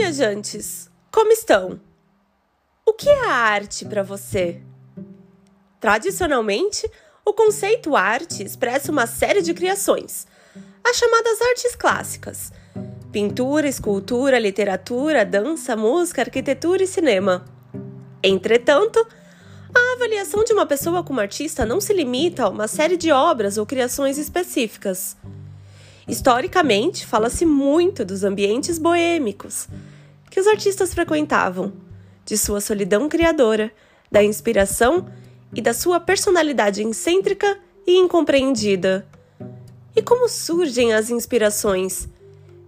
viajantes, como estão? O que é a arte para você? Tradicionalmente, o conceito arte expressa uma série de criações, as chamadas artes clássicas: pintura, escultura, literatura, dança, música, arquitetura e cinema. Entretanto, a avaliação de uma pessoa como artista não se limita a uma série de obras ou criações específicas. Historicamente, fala-se muito dos ambientes boêmicos que os artistas frequentavam, de sua solidão criadora, da inspiração e da sua personalidade excêntrica e incompreendida. E como surgem as inspirações?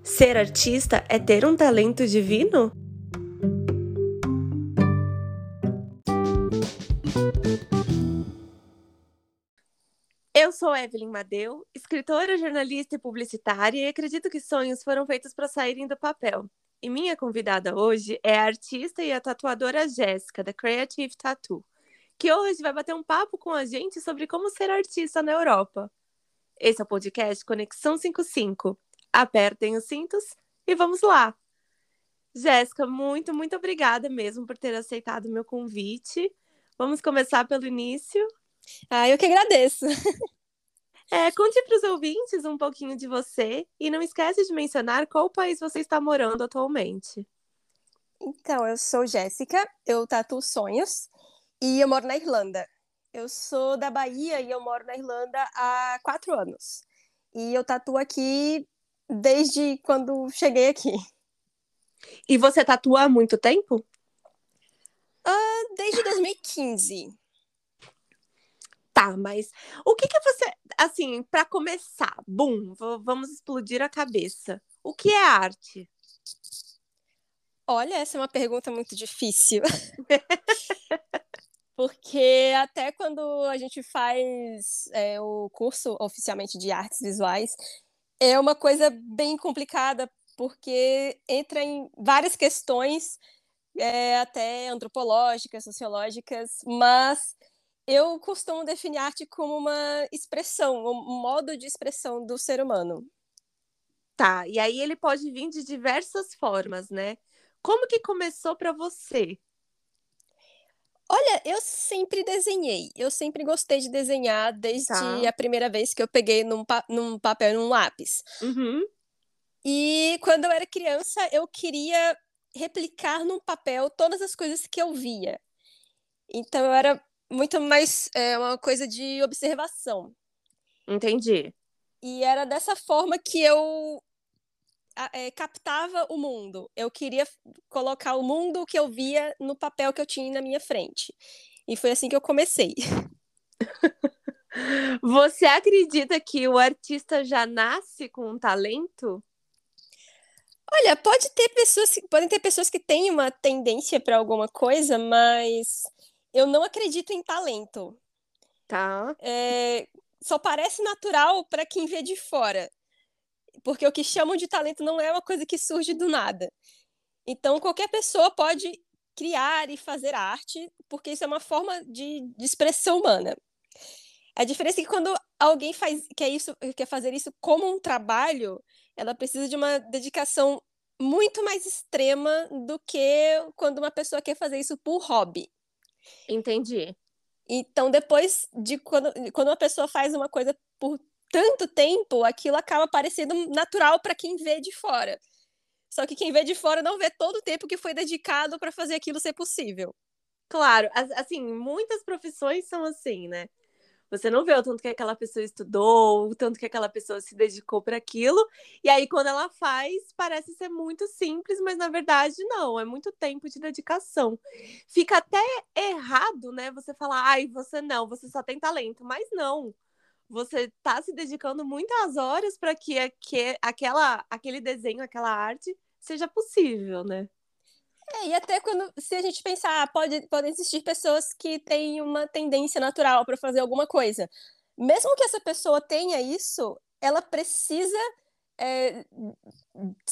Ser artista é ter um talento divino? Eu sou Evelyn Madeu, escritora, jornalista e publicitária, e acredito que sonhos foram feitos para saírem do papel. E minha convidada hoje é a artista e a tatuadora Jéssica, da Creative Tattoo, que hoje vai bater um papo com a gente sobre como ser artista na Europa. Esse é o podcast Conexão 55. Apertem os cintos e vamos lá! Jéssica, muito, muito obrigada mesmo por ter aceitado o meu convite. Vamos começar pelo início. Ah, eu que agradeço. É, conte para os ouvintes um pouquinho de você e não esquece de mencionar qual país você está morando atualmente. Então, eu sou Jéssica, eu tatuo sonhos e eu moro na Irlanda. Eu sou da Bahia e eu moro na Irlanda há quatro anos. E eu tatuo aqui desde quando cheguei aqui. E você tatua há muito tempo? Uh, desde 2015. Tá, mas o que que você, assim, para começar, bum, vamos explodir a cabeça. O que é arte? Olha, essa é uma pergunta muito difícil. Porque até quando a gente faz é, o curso oficialmente de artes visuais, é uma coisa bem complicada, porque entra em várias questões, é, até antropológicas, sociológicas, mas eu costumo definir arte como uma expressão, um modo de expressão do ser humano. Tá, e aí ele pode vir de diversas formas, né? Como que começou para você? Olha, eu sempre desenhei. Eu sempre gostei de desenhar desde tá. a primeira vez que eu peguei num, pa num papel, num lápis. Uhum. E quando eu era criança, eu queria replicar num papel todas as coisas que eu via. Então eu era muito mais é, uma coisa de observação. Entendi. E era dessa forma que eu é, captava o mundo. Eu queria colocar o mundo que eu via no papel que eu tinha na minha frente. E foi assim que eu comecei. Você acredita que o artista já nasce com um talento? Olha, pode ter pessoas, podem ter pessoas que têm uma tendência para alguma coisa, mas eu não acredito em talento. Tá. É, só parece natural para quem vê de fora. Porque o que chamam de talento não é uma coisa que surge do nada. Então, qualquer pessoa pode criar e fazer arte, porque isso é uma forma de, de expressão humana. A diferença é que quando alguém faz, quer, isso, quer fazer isso como um trabalho, ela precisa de uma dedicação muito mais extrema do que quando uma pessoa quer fazer isso por hobby. Entendi. Então, depois de quando, quando uma pessoa faz uma coisa por tanto tempo, aquilo acaba parecendo natural para quem vê de fora. Só que quem vê de fora não vê todo o tempo que foi dedicado para fazer aquilo ser possível. Claro, assim, muitas profissões são assim, né? Você não vê o tanto que aquela pessoa estudou, o tanto que aquela pessoa se dedicou para aquilo. E aí, quando ela faz, parece ser muito simples, mas na verdade não, é muito tempo de dedicação. Fica até errado, né? Você falar, ai, você não, você só tem talento. Mas não. Você está se dedicando muitas horas para que, que aquela, aquele desenho, aquela arte seja possível, né? É, e até quando, se a gente pensar, pode, podem existir pessoas que têm uma tendência natural para fazer alguma coisa. Mesmo que essa pessoa tenha isso, ela precisa é,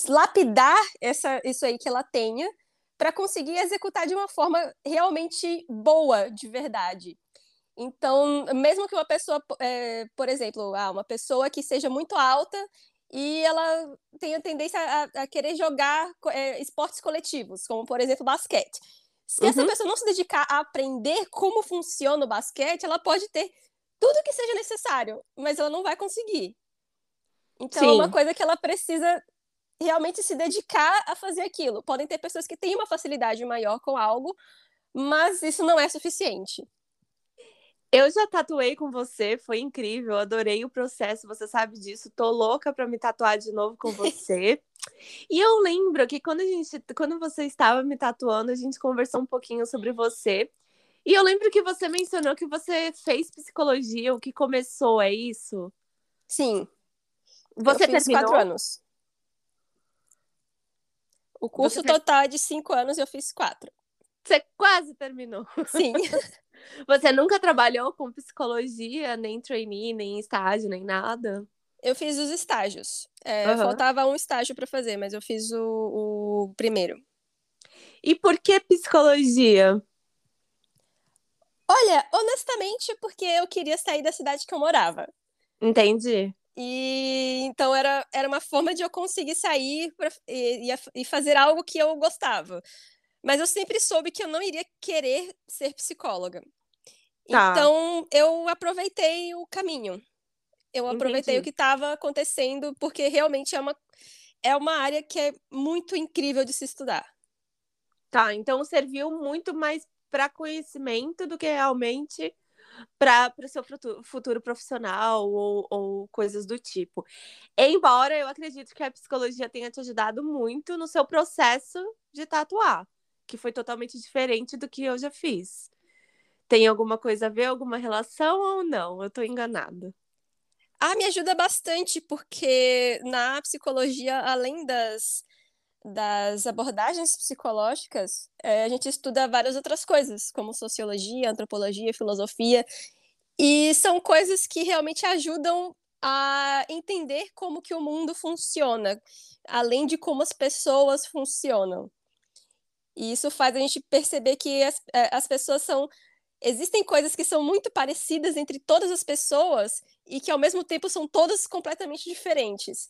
lapidar essa, isso aí que ela tenha para conseguir executar de uma forma realmente boa, de verdade. Então, mesmo que uma pessoa, é, por exemplo, ah, uma pessoa que seja muito alta e ela tem a tendência a, a querer jogar é, esportes coletivos, como por exemplo basquete. Se uhum. essa pessoa não se dedicar a aprender como funciona o basquete, ela pode ter tudo que seja necessário, mas ela não vai conseguir. Então Sim. é uma coisa que ela precisa realmente se dedicar a fazer aquilo. Podem ter pessoas que têm uma facilidade maior com algo, mas isso não é suficiente. Eu já tatuei com você, foi incrível, adorei o processo, você sabe disso. Tô louca para me tatuar de novo com você. e eu lembro que quando a gente, quando você estava me tatuando, a gente conversou um pouquinho sobre você. E eu lembro que você mencionou que você fez psicologia, o que começou, é isso? Sim. Você eu fiz terminou? quatro anos. O curso total é de cinco anos e eu fiz quatro. Você quase terminou. Sim. Você nunca trabalhou com psicologia, nem trainee, nem estágio, nem nada? Eu fiz os estágios. É, uhum. Faltava um estágio para fazer, mas eu fiz o, o primeiro. E por que psicologia? Olha, honestamente, porque eu queria sair da cidade que eu morava. Entendi. E então era, era uma forma de eu conseguir sair pra, e, e fazer algo que eu gostava. Mas eu sempre soube que eu não iria querer ser psicóloga. Tá. Então, eu aproveitei o caminho. Eu aproveitei Entendi. o que estava acontecendo, porque realmente é uma, é uma área que é muito incrível de se estudar. Tá, então serviu muito mais para conhecimento do que realmente para o seu futuro, futuro profissional ou, ou, coisas do tipo. Embora eu acredito que a psicologia tenha te ajudado muito no seu processo de tatuar que foi totalmente diferente do que eu já fiz. Tem alguma coisa a ver, alguma relação ou não? Eu tô enganada. Ah, me ajuda bastante, porque na psicologia, além das, das abordagens psicológicas, é, a gente estuda várias outras coisas, como sociologia, antropologia, filosofia, e são coisas que realmente ajudam a entender como que o mundo funciona, além de como as pessoas funcionam. E isso faz a gente perceber que as, é, as pessoas são. Existem coisas que são muito parecidas entre todas as pessoas e que, ao mesmo tempo, são todas completamente diferentes.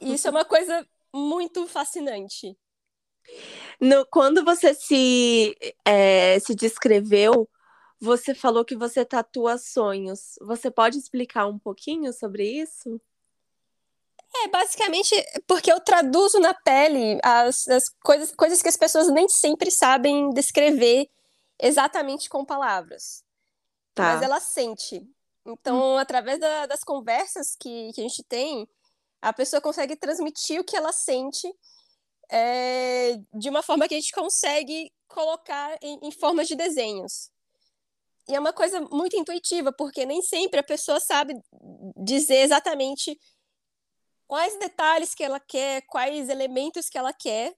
E isso é uma coisa muito fascinante. No, quando você se, é, se descreveu, você falou que você tatua sonhos. Você pode explicar um pouquinho sobre isso? É, basicamente porque eu traduzo na pele as, as coisas, coisas que as pessoas nem sempre sabem descrever exatamente com palavras. Tá. Mas ela sente. Então, hum. através da, das conversas que, que a gente tem, a pessoa consegue transmitir o que ela sente é, de uma forma que a gente consegue colocar em, em formas de desenhos. E é uma coisa muito intuitiva, porque nem sempre a pessoa sabe dizer exatamente quais detalhes que ela quer, quais elementos que ela quer,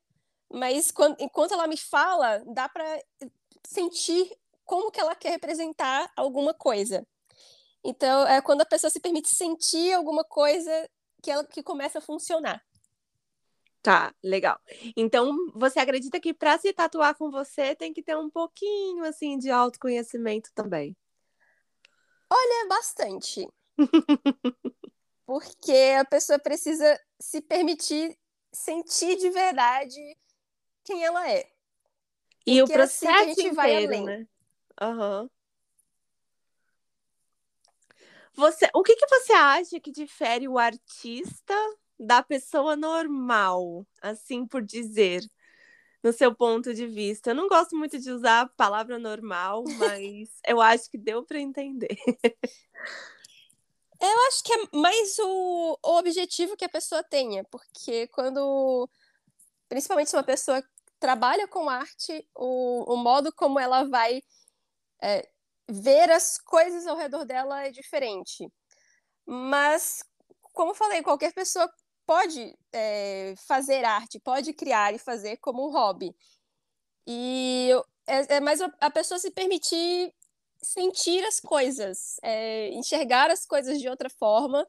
mas quando, enquanto ela me fala, dá para sentir como que ela quer representar alguma coisa. Então, é quando a pessoa se permite sentir alguma coisa que ela que começa a funcionar. Tá, legal. Então, você acredita que para se tatuar com você tem que ter um pouquinho assim de autoconhecimento também? Olha, bastante. porque a pessoa precisa se permitir sentir de verdade quem ela é. E porque o processo é assim inteiro, vai além. né? Uhum. Você, o que, que você acha que difere o artista da pessoa normal, assim por dizer, no seu ponto de vista? Eu não gosto muito de usar a palavra normal, mas eu acho que deu para entender. Eu acho que é mais o, o objetivo que a pessoa tenha, porque quando, principalmente se uma pessoa trabalha com arte, o, o modo como ela vai é, ver as coisas ao redor dela é diferente. Mas, como eu falei, qualquer pessoa pode é, fazer arte, pode criar e fazer como um hobby. E é, é mais a pessoa se permitir sentir as coisas, é, enxergar as coisas de outra forma.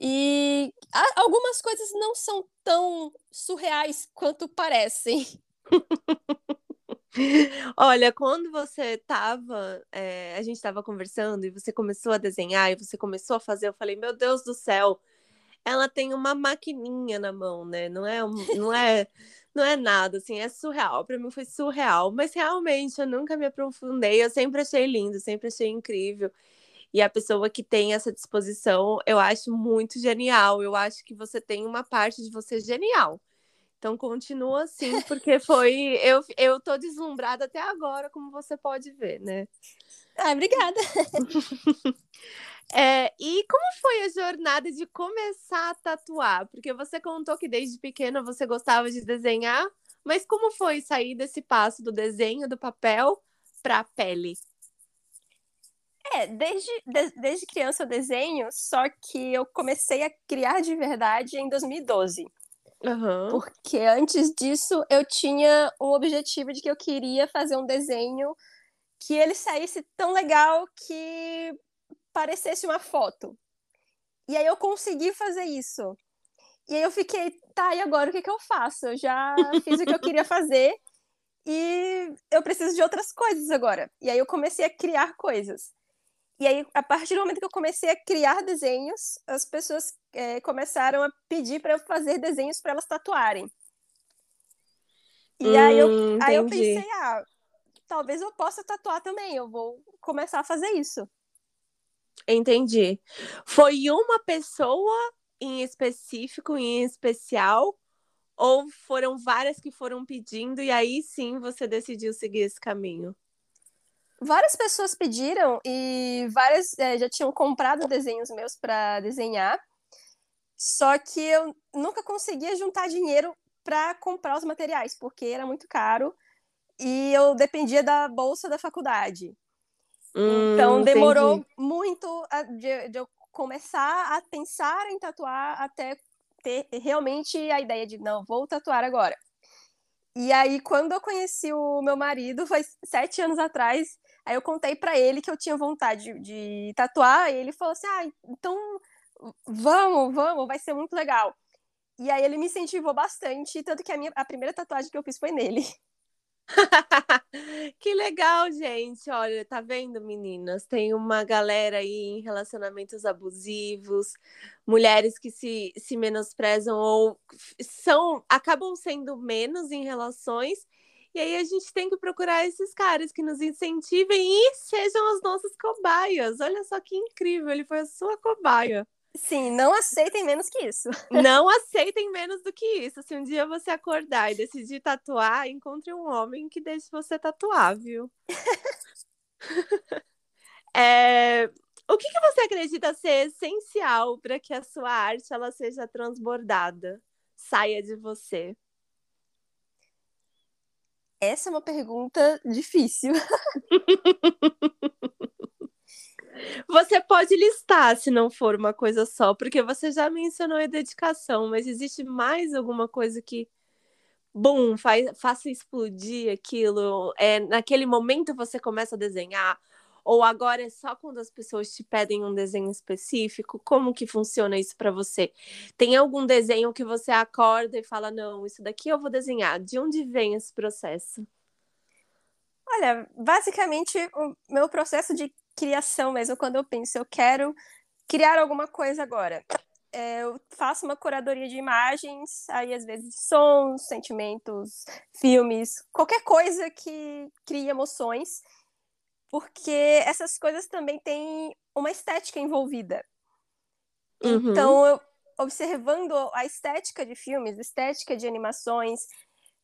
E algumas coisas não são tão surreais quanto parecem. Olha, quando você tava, é, a gente estava conversando e você começou a desenhar e você começou a fazer, eu falei, meu Deus do céu, ela tem uma maquininha na mão, né? Não é, não é, não é nada, assim, é surreal. Para mim foi surreal, mas realmente eu nunca me aprofundei. Eu sempre achei lindo, sempre achei incrível. E a pessoa que tem essa disposição, eu acho muito genial. Eu acho que você tem uma parte de você genial. Então continua assim, porque foi. Eu, eu tô deslumbrada até agora, como você pode ver, né? Ah, obrigada. é, e como foi a jornada de começar a tatuar? Porque você contou que desde pequena você gostava de desenhar, mas como foi sair desse passo do desenho, do papel, para a pele? É, desde, de, desde criança eu desenho, só que eu comecei a criar de verdade em 2012. Uhum. Porque antes disso eu tinha um objetivo de que eu queria fazer um desenho que ele saísse tão legal que parecesse uma foto. E aí eu consegui fazer isso. E aí eu fiquei, tá, e agora o que, que eu faço? Eu já fiz o que eu queria fazer e eu preciso de outras coisas agora. E aí eu comecei a criar coisas. E aí, a partir do momento que eu comecei a criar desenhos, as pessoas é, começaram a pedir para eu fazer desenhos para elas tatuarem. E hum, aí, eu, aí eu pensei, ah, talvez eu possa tatuar também, eu vou começar a fazer isso. Entendi. Foi uma pessoa em específico, em especial, ou foram várias que foram pedindo e aí sim você decidiu seguir esse caminho? Várias pessoas pediram e várias é, já tinham comprado desenhos meus para desenhar. Só que eu nunca conseguia juntar dinheiro para comprar os materiais, porque era muito caro e eu dependia da bolsa da faculdade. Hum, então demorou entendi. muito a, de, de eu começar a pensar em tatuar até ter realmente a ideia de não, vou tatuar agora. E aí, quando eu conheci o meu marido, foi sete anos atrás, aí eu contei para ele que eu tinha vontade de, de tatuar, e ele falou assim: ah, então vamos, vamos, vai ser muito legal. E aí ele me incentivou bastante, tanto que a, minha, a primeira tatuagem que eu fiz foi nele. que legal, gente. Olha, tá vendo, meninas? Tem uma galera aí em relacionamentos abusivos, mulheres que se, se menosprezam ou são acabam sendo menos em relações. E aí a gente tem que procurar esses caras que nos incentivem e sejam as nossas cobaias. Olha só que incrível, ele foi a sua cobaia. Sim, não aceitem menos que isso. Não aceitem menos do que isso. Se um dia você acordar e decidir tatuar, encontre um homem que deixe você tatuar, viu? é... O que, que você acredita ser essencial para que a sua arte ela seja transbordada, saia de você? Essa é uma pergunta difícil. Você pode listar se não for uma coisa só, porque você já mencionou a dedicação, mas existe mais alguma coisa que, bum, faz, faça explodir aquilo? É, naquele momento você começa a desenhar? Ou agora é só quando as pessoas te pedem um desenho específico? Como que funciona isso para você? Tem algum desenho que você acorda e fala: não, isso daqui eu vou desenhar? De onde vem esse processo? Olha, basicamente o meu processo de criação mesmo, quando eu penso, eu quero criar alguma coisa agora. É, eu faço uma curadoria de imagens, aí às vezes sons, sentimentos, filmes, qualquer coisa que crie emoções, porque essas coisas também têm uma estética envolvida. Uhum. Então, eu, observando a estética de filmes, estética de animações,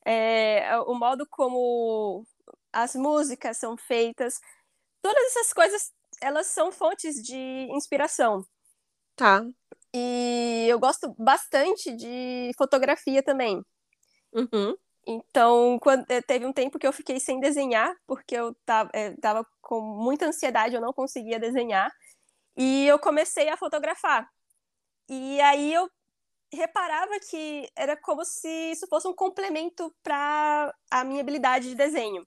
é, o modo como as músicas são feitas, todas essas coisas, elas são fontes de inspiração. Tá. E eu gosto bastante de fotografia também. Uhum. Então, quando, eh, teve um tempo que eu fiquei sem desenhar, porque eu tava, é, tava com muita ansiedade, eu não conseguia desenhar. E eu comecei a fotografar. E aí eu reparava que era como se isso fosse um complemento para a minha habilidade de desenho.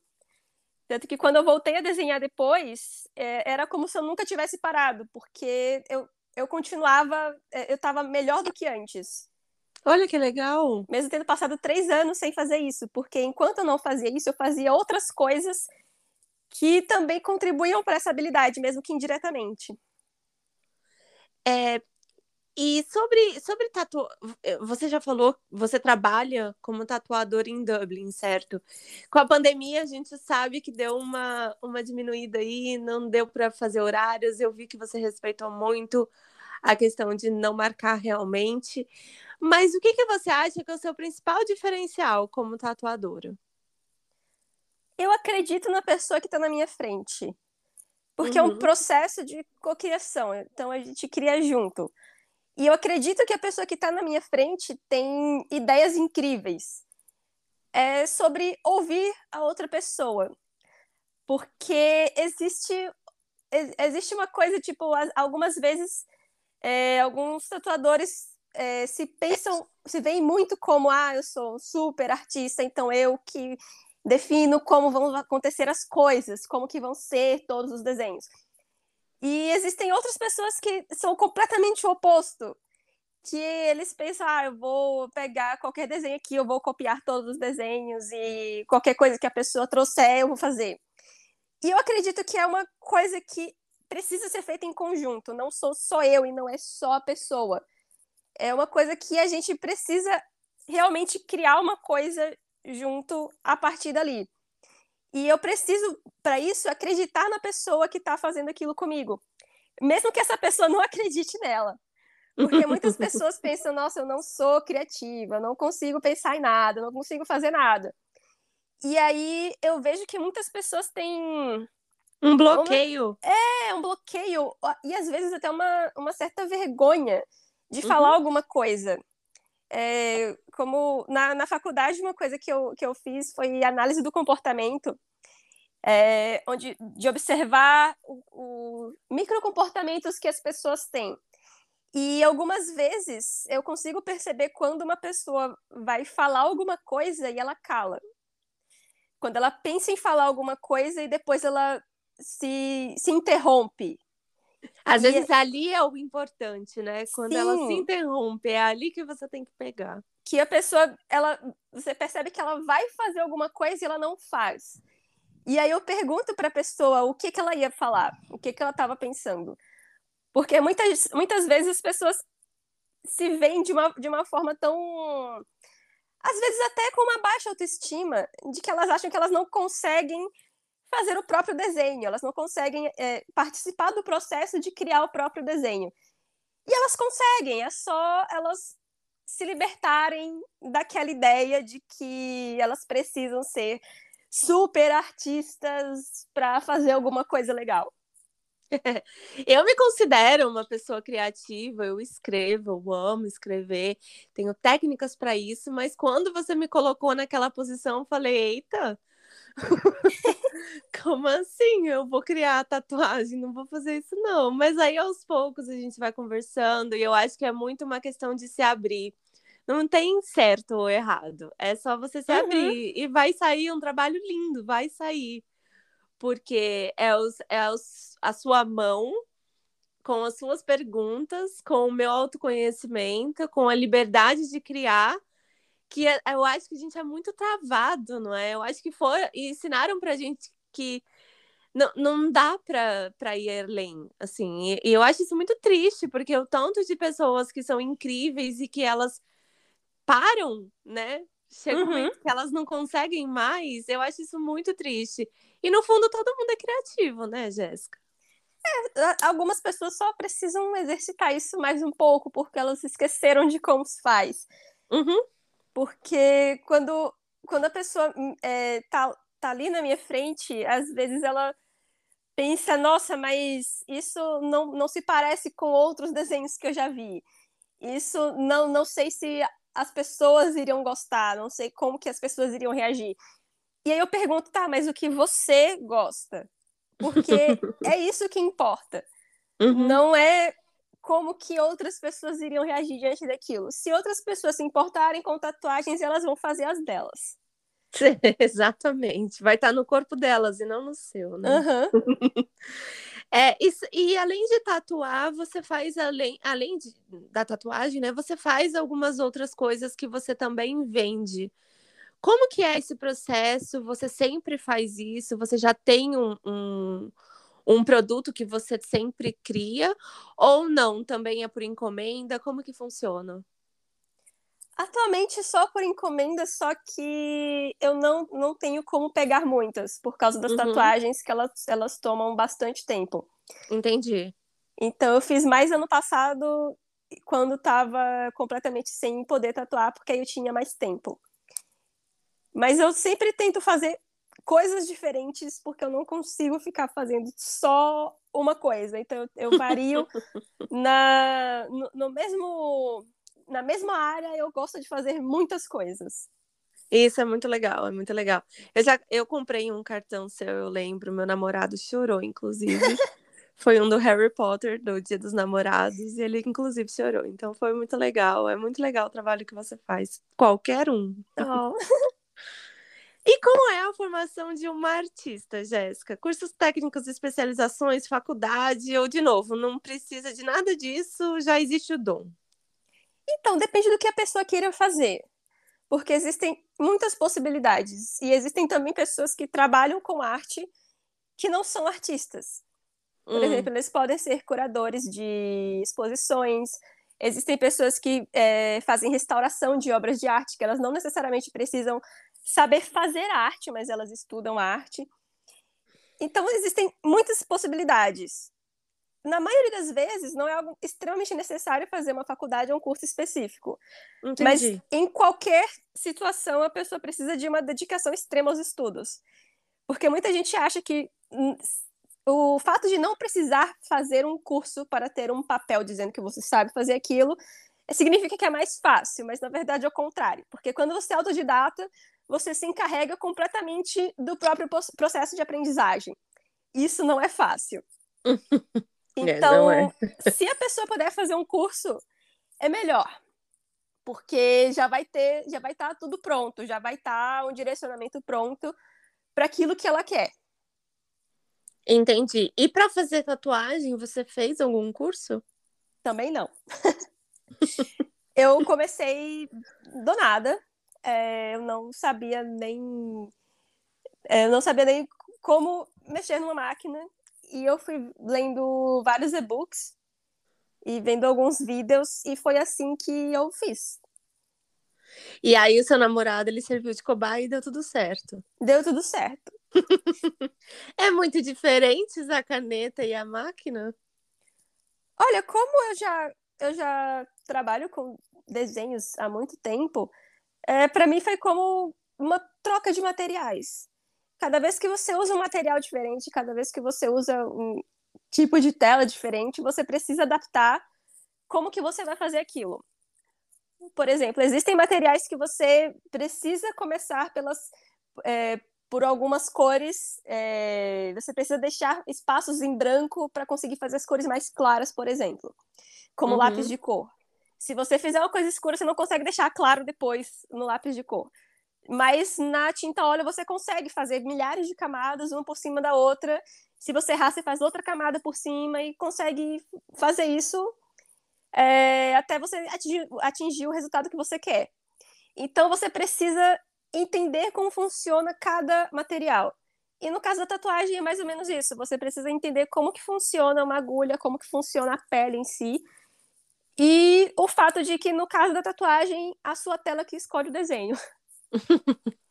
Tanto que quando eu voltei a desenhar depois, é, era como se eu nunca tivesse parado, porque eu, eu continuava, é, eu estava melhor do que antes. Olha que legal! Mesmo tendo passado três anos sem fazer isso, porque enquanto eu não fazia isso, eu fazia outras coisas que também contribuíam para essa habilidade, mesmo que indiretamente. É, E sobre, sobre tatu... Você já falou, você trabalha como tatuador em Dublin, certo? Com a pandemia, a gente sabe que deu uma, uma diminuída aí, não deu para fazer horários. Eu vi que você respeitou muito a questão de não marcar realmente. Mas o que, que você acha que é o seu principal diferencial como tatuadora? Eu acredito na pessoa que está na minha frente. Porque uhum. é um uhum. processo de cocriação. Então a gente cria junto. E eu acredito que a pessoa que está na minha frente tem ideias incríveis é sobre ouvir a outra pessoa. Porque existe, existe uma coisa, tipo, algumas vezes é, alguns tatuadores é, se pensam, se veem muito como, ah, eu sou um super artista, então eu que defino como vão acontecer as coisas, como que vão ser todos os desenhos. E existem outras pessoas que são completamente o oposto, que eles pensam, ah, eu vou pegar qualquer desenho aqui, eu vou copiar todos os desenhos e qualquer coisa que a pessoa trouxer, eu vou fazer. E eu acredito que é uma coisa que precisa ser feita em conjunto, não sou só eu e não é só a pessoa. É uma coisa que a gente precisa realmente criar uma coisa junto a partir dali. E eu preciso, para isso, acreditar na pessoa que está fazendo aquilo comigo. Mesmo que essa pessoa não acredite nela. Porque muitas pessoas pensam, nossa, eu não sou criativa, não consigo pensar em nada, não consigo fazer nada. E aí eu vejo que muitas pessoas têm. Um bloqueio. Uma... É, um bloqueio. E às vezes até uma, uma certa vergonha de uhum. falar alguma coisa. É, como na, na faculdade, uma coisa que eu, que eu fiz foi análise do comportamento, é, onde, de observar o, o microcomportamentos que as pessoas têm. E algumas vezes eu consigo perceber quando uma pessoa vai falar alguma coisa e ela cala. Quando ela pensa em falar alguma coisa e depois ela se, se interrompe. Às e vezes é... ali é o importante, né? Quando Sim. ela se interrompe, é ali que você tem que pegar. Que a pessoa, ela, você percebe que ela vai fazer alguma coisa e ela não faz. E aí eu pergunto para a pessoa o que, que ela ia falar, o que, que ela estava pensando. Porque muitas, muitas vezes as pessoas se veem de uma, de uma forma tão. Às vezes até com uma baixa autoestima, de que elas acham que elas não conseguem fazer o próprio desenho, elas não conseguem é, participar do processo de criar o próprio desenho. E elas conseguem, é só elas se libertarem daquela ideia de que elas precisam ser super artistas para fazer alguma coisa legal. eu me considero uma pessoa criativa, eu escrevo, eu amo escrever, tenho técnicas para isso, mas quando você me colocou naquela posição, eu falei: eita, Como assim? Eu vou criar tatuagem, não vou fazer isso, não. Mas aí aos poucos a gente vai conversando, e eu acho que é muito uma questão de se abrir. Não tem certo ou errado. É só você se uhum. abrir e vai sair um trabalho lindo, vai sair. Porque é, os, é os, a sua mão com as suas perguntas, com o meu autoconhecimento, com a liberdade de criar que é, eu acho que a gente é muito travado, não é? Eu acho que for, ensinaram pra gente que não, não dá pra, ir além, assim. E, e, eu acho isso muito triste, porque o tanto de pessoas que são incríveis e que elas param, né? Chega um uhum. momento que elas não conseguem mais, eu acho isso muito triste. E no fundo todo mundo é criativo, né, Jéssica? É, algumas pessoas só precisam exercitar isso mais um pouco, porque elas esqueceram de como se faz. Uhum. Porque quando, quando a pessoa é, tá, tá ali na minha frente, às vezes ela pensa, nossa, mas isso não, não se parece com outros desenhos que eu já vi. Isso não, não sei se as pessoas iriam gostar, não sei como que as pessoas iriam reagir. E aí eu pergunto, tá, mas o que você gosta? Porque é isso que importa. Uhum. Não é como que outras pessoas iriam reagir diante daquilo. Se outras pessoas se importarem com tatuagens, elas vão fazer as delas. Exatamente. Vai estar no corpo delas e não no seu, né? Uhum. é, isso, e além de tatuar, você faz além, além de, da tatuagem, né? Você faz algumas outras coisas que você também vende. Como que é esse processo? Você sempre faz isso? Você já tem um, um um produto que você sempre cria ou não? Também é por encomenda? Como que funciona? Atualmente só por encomenda, só que eu não, não tenho como pegar muitas, por causa das uhum. tatuagens que elas, elas tomam bastante tempo. Entendi. Então eu fiz mais ano passado, quando estava completamente sem poder tatuar, porque aí eu tinha mais tempo. Mas eu sempre tento fazer coisas diferentes, porque eu não consigo ficar fazendo só uma coisa. Então eu vario na, no, no mesmo na mesma área, eu gosto de fazer muitas coisas. Isso é muito legal, é muito legal. Eu já eu comprei um cartão seu, eu lembro, meu namorado chorou, inclusive. foi um do Harry Potter, do Dia dos Namorados, e ele inclusive chorou. Então foi muito legal, é muito legal o trabalho que você faz. Qualquer um. Oh. E como é a formação de uma artista, Jéssica? Cursos técnicos, especializações, faculdade, ou de novo, não precisa de nada disso, já existe o dom? Então, depende do que a pessoa queira fazer. Porque existem muitas possibilidades. E existem também pessoas que trabalham com arte que não são artistas. Por hum. exemplo, eles podem ser curadores de exposições. Existem pessoas que é, fazem restauração de obras de arte, que elas não necessariamente precisam saber fazer arte, mas elas estudam arte. Então, existem muitas possibilidades na maioria das vezes, não é algo extremamente necessário fazer uma faculdade ou um curso específico. Entendi. Mas em qualquer situação, a pessoa precisa de uma dedicação extrema aos estudos. Porque muita gente acha que o fato de não precisar fazer um curso para ter um papel dizendo que você sabe fazer aquilo significa que é mais fácil, mas na verdade é o contrário. Porque quando você é autodidata, você se encarrega completamente do próprio processo de aprendizagem. Isso não é fácil. Então, é, é. se a pessoa puder fazer um curso, é melhor. Porque já vai ter, já vai estar tá tudo pronto, já vai estar tá um direcionamento pronto para aquilo que ela quer. Entendi. E para fazer tatuagem, você fez algum curso? Também não. eu comecei do nada. É, eu não sabia nem. É, eu não sabia nem como mexer numa máquina e eu fui lendo vários e-books e vendo alguns vídeos e foi assim que eu fiz. E aí o seu namorado ele serviu de cobaia e deu tudo certo. Deu tudo certo. é muito diferente a caneta e a máquina? Olha, como eu já eu já trabalho com desenhos há muito tempo, é, para mim foi como uma troca de materiais cada vez que você usa um material diferente, cada vez que você usa um tipo de tela diferente, você precisa adaptar como que você vai fazer aquilo. Por exemplo, existem materiais que você precisa começar pelas é, por algumas cores, é, você precisa deixar espaços em branco para conseguir fazer as cores mais claras, por exemplo, como uhum. lápis de cor. Se você fizer uma coisa escura, você não consegue deixar claro depois no lápis de cor. Mas na tinta óleo você consegue fazer milhares de camadas, uma por cima da outra. Se você errar, você faz outra camada por cima e consegue fazer isso é, até você atingir, atingir o resultado que você quer. Então você precisa entender como funciona cada material. E no caso da tatuagem é mais ou menos isso. Você precisa entender como que funciona uma agulha, como que funciona a pele em si. E o fato de que no caso da tatuagem, a sua tela que escolhe o desenho.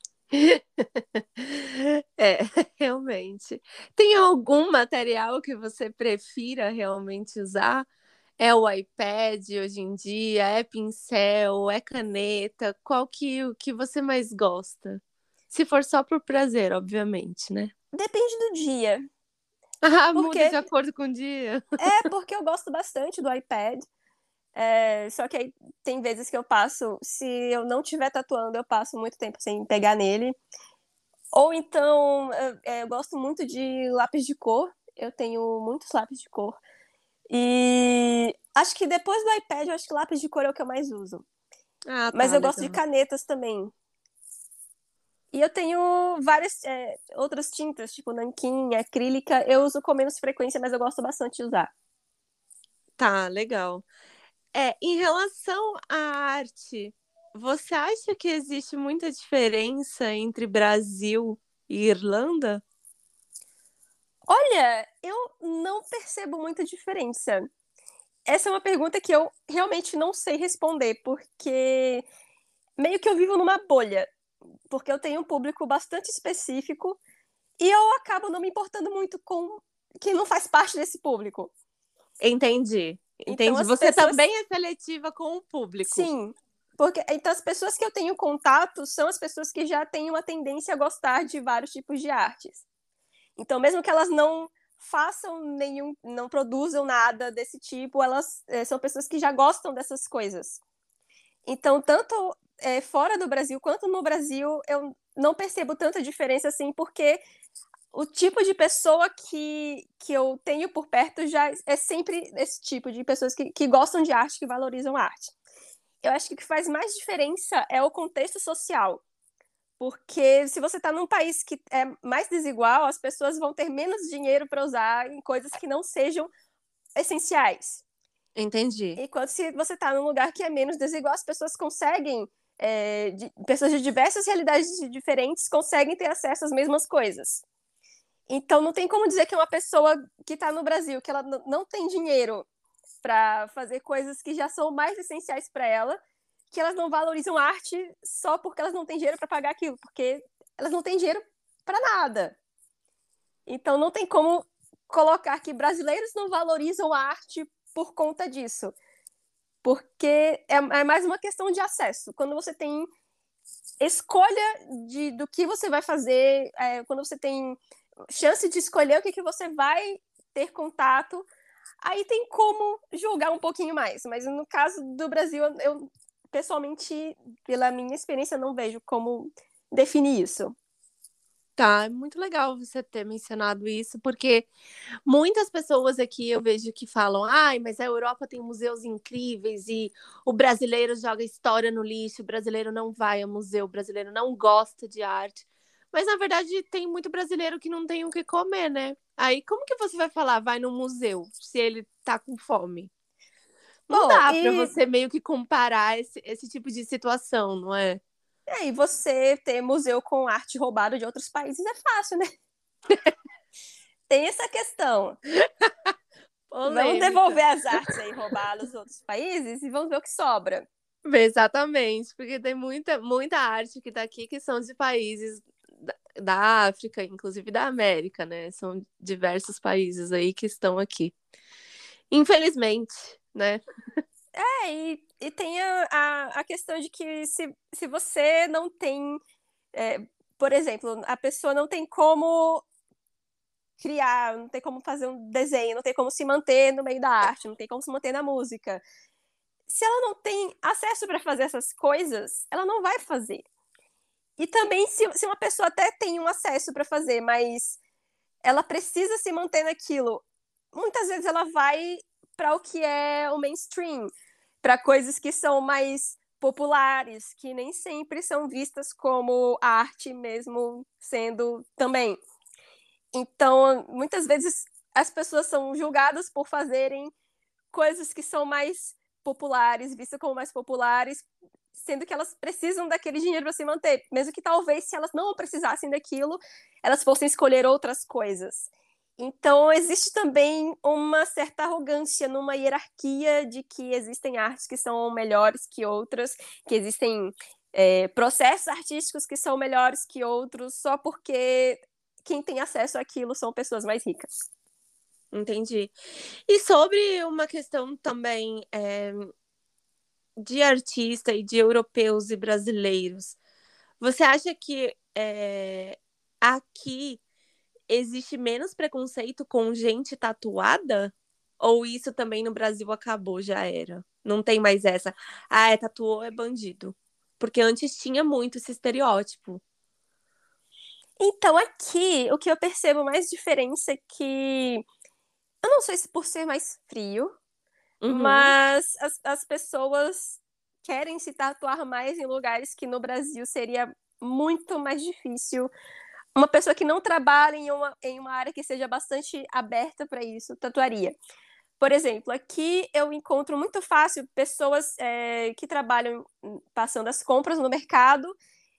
É, realmente. Tem algum material que você prefira realmente usar? É o iPad hoje em dia? É pincel? É caneta? Qual que o que você mais gosta? Se for só por prazer, obviamente, né? Depende do dia. Ah, porque... muda de acordo com o dia. É, porque eu gosto bastante do iPad. É, só que aí tem vezes que eu passo, se eu não estiver tatuando, eu passo muito tempo sem pegar nele. Ou então, eu, é, eu gosto muito de lápis de cor. Eu tenho muitos lápis de cor. E acho que depois do iPad, eu acho que lápis de cor é o que eu mais uso. Ah, tá, Mas eu legal. gosto de canetas também. E eu tenho várias é, outras tintas, tipo nanquim, acrílica. Eu uso com menos frequência, mas eu gosto bastante de usar. Tá, legal. É, em relação à arte, você acha que existe muita diferença entre Brasil e Irlanda? Olha, eu não percebo muita diferença. Essa é uma pergunta que eu realmente não sei responder, porque meio que eu vivo numa bolha, porque eu tenho um público bastante específico e eu acabo não me importando muito com quem não faz parte desse público. Entendi. Entendi. Então, Você pessoas... também é seletiva com o público. Sim. Porque então as pessoas que eu tenho contato são as pessoas que já têm uma tendência a gostar de vários tipos de artes. Então, mesmo que elas não façam nenhum, não produzam nada desse tipo, elas é, são pessoas que já gostam dessas coisas. Então, tanto é, fora do Brasil quanto no Brasil, eu não percebo tanta diferença assim, porque o tipo de pessoa que, que eu tenho por perto já é sempre esse tipo de pessoas que, que gostam de arte, que valorizam a arte. Eu acho que o que faz mais diferença é o contexto social. Porque se você está num país que é mais desigual, as pessoas vão ter menos dinheiro para usar em coisas que não sejam essenciais. Entendi. Enquanto se você está num lugar que é menos desigual, as pessoas conseguem, é, de, pessoas de diversas realidades diferentes conseguem ter acesso às mesmas coisas. Então não tem como dizer que uma pessoa que está no Brasil, que ela não tem dinheiro para fazer coisas que já são mais essenciais para ela, que elas não valorizam arte só porque elas não têm dinheiro para pagar aquilo, porque elas não têm dinheiro para nada. Então não tem como colocar que brasileiros não valorizam a arte por conta disso. Porque é, é mais uma questão de acesso. Quando você tem escolha de, do que você vai fazer, é, quando você tem chance de escolher o que, que você vai ter contato, aí tem como julgar um pouquinho mais. Mas no caso do Brasil, eu pessoalmente, pela minha experiência, não vejo como definir isso. Tá, é muito legal você ter mencionado isso, porque muitas pessoas aqui eu vejo que falam: ai, mas a Europa tem museus incríveis e o brasileiro joga história no lixo, o brasileiro não vai a museu, o brasileiro não gosta de arte. Mas na verdade tem muito brasileiro que não tem o que comer, né? Aí como que você vai falar, vai no museu, se ele tá com fome? Não Bom, dá e... para você meio que comparar esse, esse tipo de situação, não é? É, e você ter museu com arte roubada de outros países é fácil, né? Tem essa questão. Vamos devolver as artes aí roubadas dos outros países e vamos ver o que sobra. Exatamente, porque tem muita, muita arte que tá aqui que são de países da África, inclusive da América, né? São diversos países aí que estão aqui. Infelizmente, né? É, e, e tem a, a, a questão de que se, se você não tem, é, por exemplo, a pessoa não tem como criar, não tem como fazer um desenho, não tem como se manter no meio da arte, não tem como se manter na música. Se ela não tem acesso para fazer essas coisas, ela não vai fazer. E também, se, se uma pessoa até tem um acesso para fazer, mas ela precisa se manter naquilo, muitas vezes ela vai para o que é o mainstream, para coisas que são mais populares, que nem sempre são vistas como arte mesmo sendo também. Então, muitas vezes as pessoas são julgadas por fazerem coisas que são mais populares, vistas como mais populares, sendo que elas precisam daquele dinheiro para se manter, mesmo que talvez se elas não precisassem daquilo, elas fossem escolher outras coisas. Então, existe também uma certa arrogância numa hierarquia de que existem artes que são melhores que outras, que existem é, processos artísticos que são melhores que outros, só porque quem tem acesso àquilo são pessoas mais ricas. Entendi. E sobre uma questão também é, de artista e de europeus e brasileiros, você acha que é, aqui existe menos preconceito com gente tatuada? Ou isso também no Brasil acabou, já era? Não tem mais essa. Ah, é tatuou, é bandido. Porque antes tinha muito esse estereótipo. Então, aqui, o que eu percebo mais diferença é que. Eu não sei se por ser mais frio, uhum. mas as, as pessoas querem se tatuar mais em lugares que no Brasil seria muito mais difícil uma pessoa que não trabalha em uma, em uma área que seja bastante aberta para isso, tatuaria. Por exemplo, aqui eu encontro muito fácil pessoas é, que trabalham passando as compras no mercado,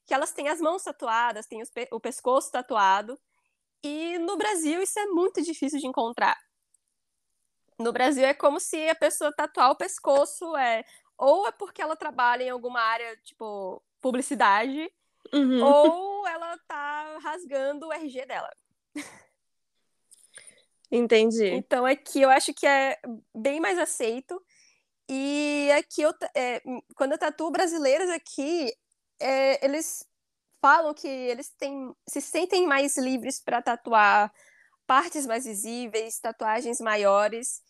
que elas têm as mãos tatuadas, têm pe o pescoço tatuado, E no Brasil isso é muito difícil de encontrar. No Brasil é como se a pessoa tatuar o pescoço é ou é porque ela trabalha em alguma área, tipo, publicidade, uhum. ou ela tá rasgando o RG dela. Entendi. Então aqui eu acho que é bem mais aceito. E aqui eu, é, quando eu tatuo brasileiros aqui, é, eles falam que eles têm, se sentem mais livres para tatuar partes mais visíveis, tatuagens maiores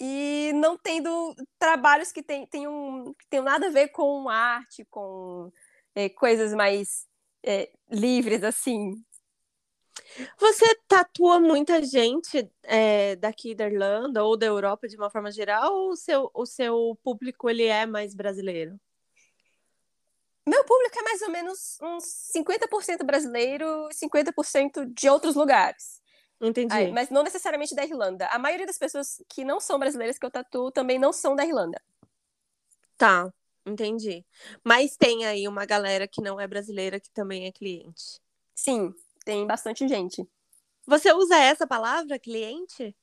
e não tendo trabalhos que tem, tenham, que tenham nada a ver com arte, com é, coisas mais é, livres, assim. Você tatua muita gente é, daqui da Irlanda ou da Europa de uma forma geral, ou o seu, o seu público ele é mais brasileiro? Meu público é mais ou menos uns 50% brasileiro e 50% de outros lugares. Entendi. Aí, mas não necessariamente da Irlanda. A maioria das pessoas que não são brasileiras que eu tatuo também não são da Irlanda. Tá, entendi. Mas tem aí uma galera que não é brasileira que também é cliente. Sim, tem bastante gente. Você usa essa palavra, cliente?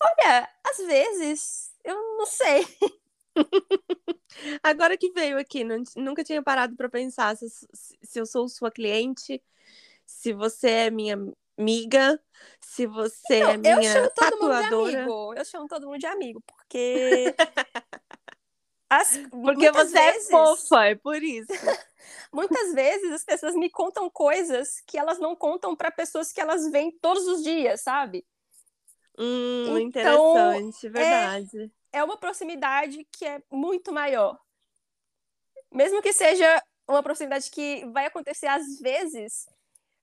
Olha, às vezes, eu não sei. Agora que veio aqui, não, nunca tinha parado para pensar se, se eu sou sua cliente, se você é minha amiga, se você é minha eu chamo todo tatuadora. Mundo de amigo. Eu chamo todo mundo de amigo, porque. As, porque você é vezes, é fofa, é por isso. muitas vezes as pessoas me contam coisas que elas não contam para pessoas que elas veem todos os dias, sabe? Hum, então, interessante, verdade. É, é uma proximidade que é muito maior. Mesmo que seja uma proximidade que vai acontecer às vezes,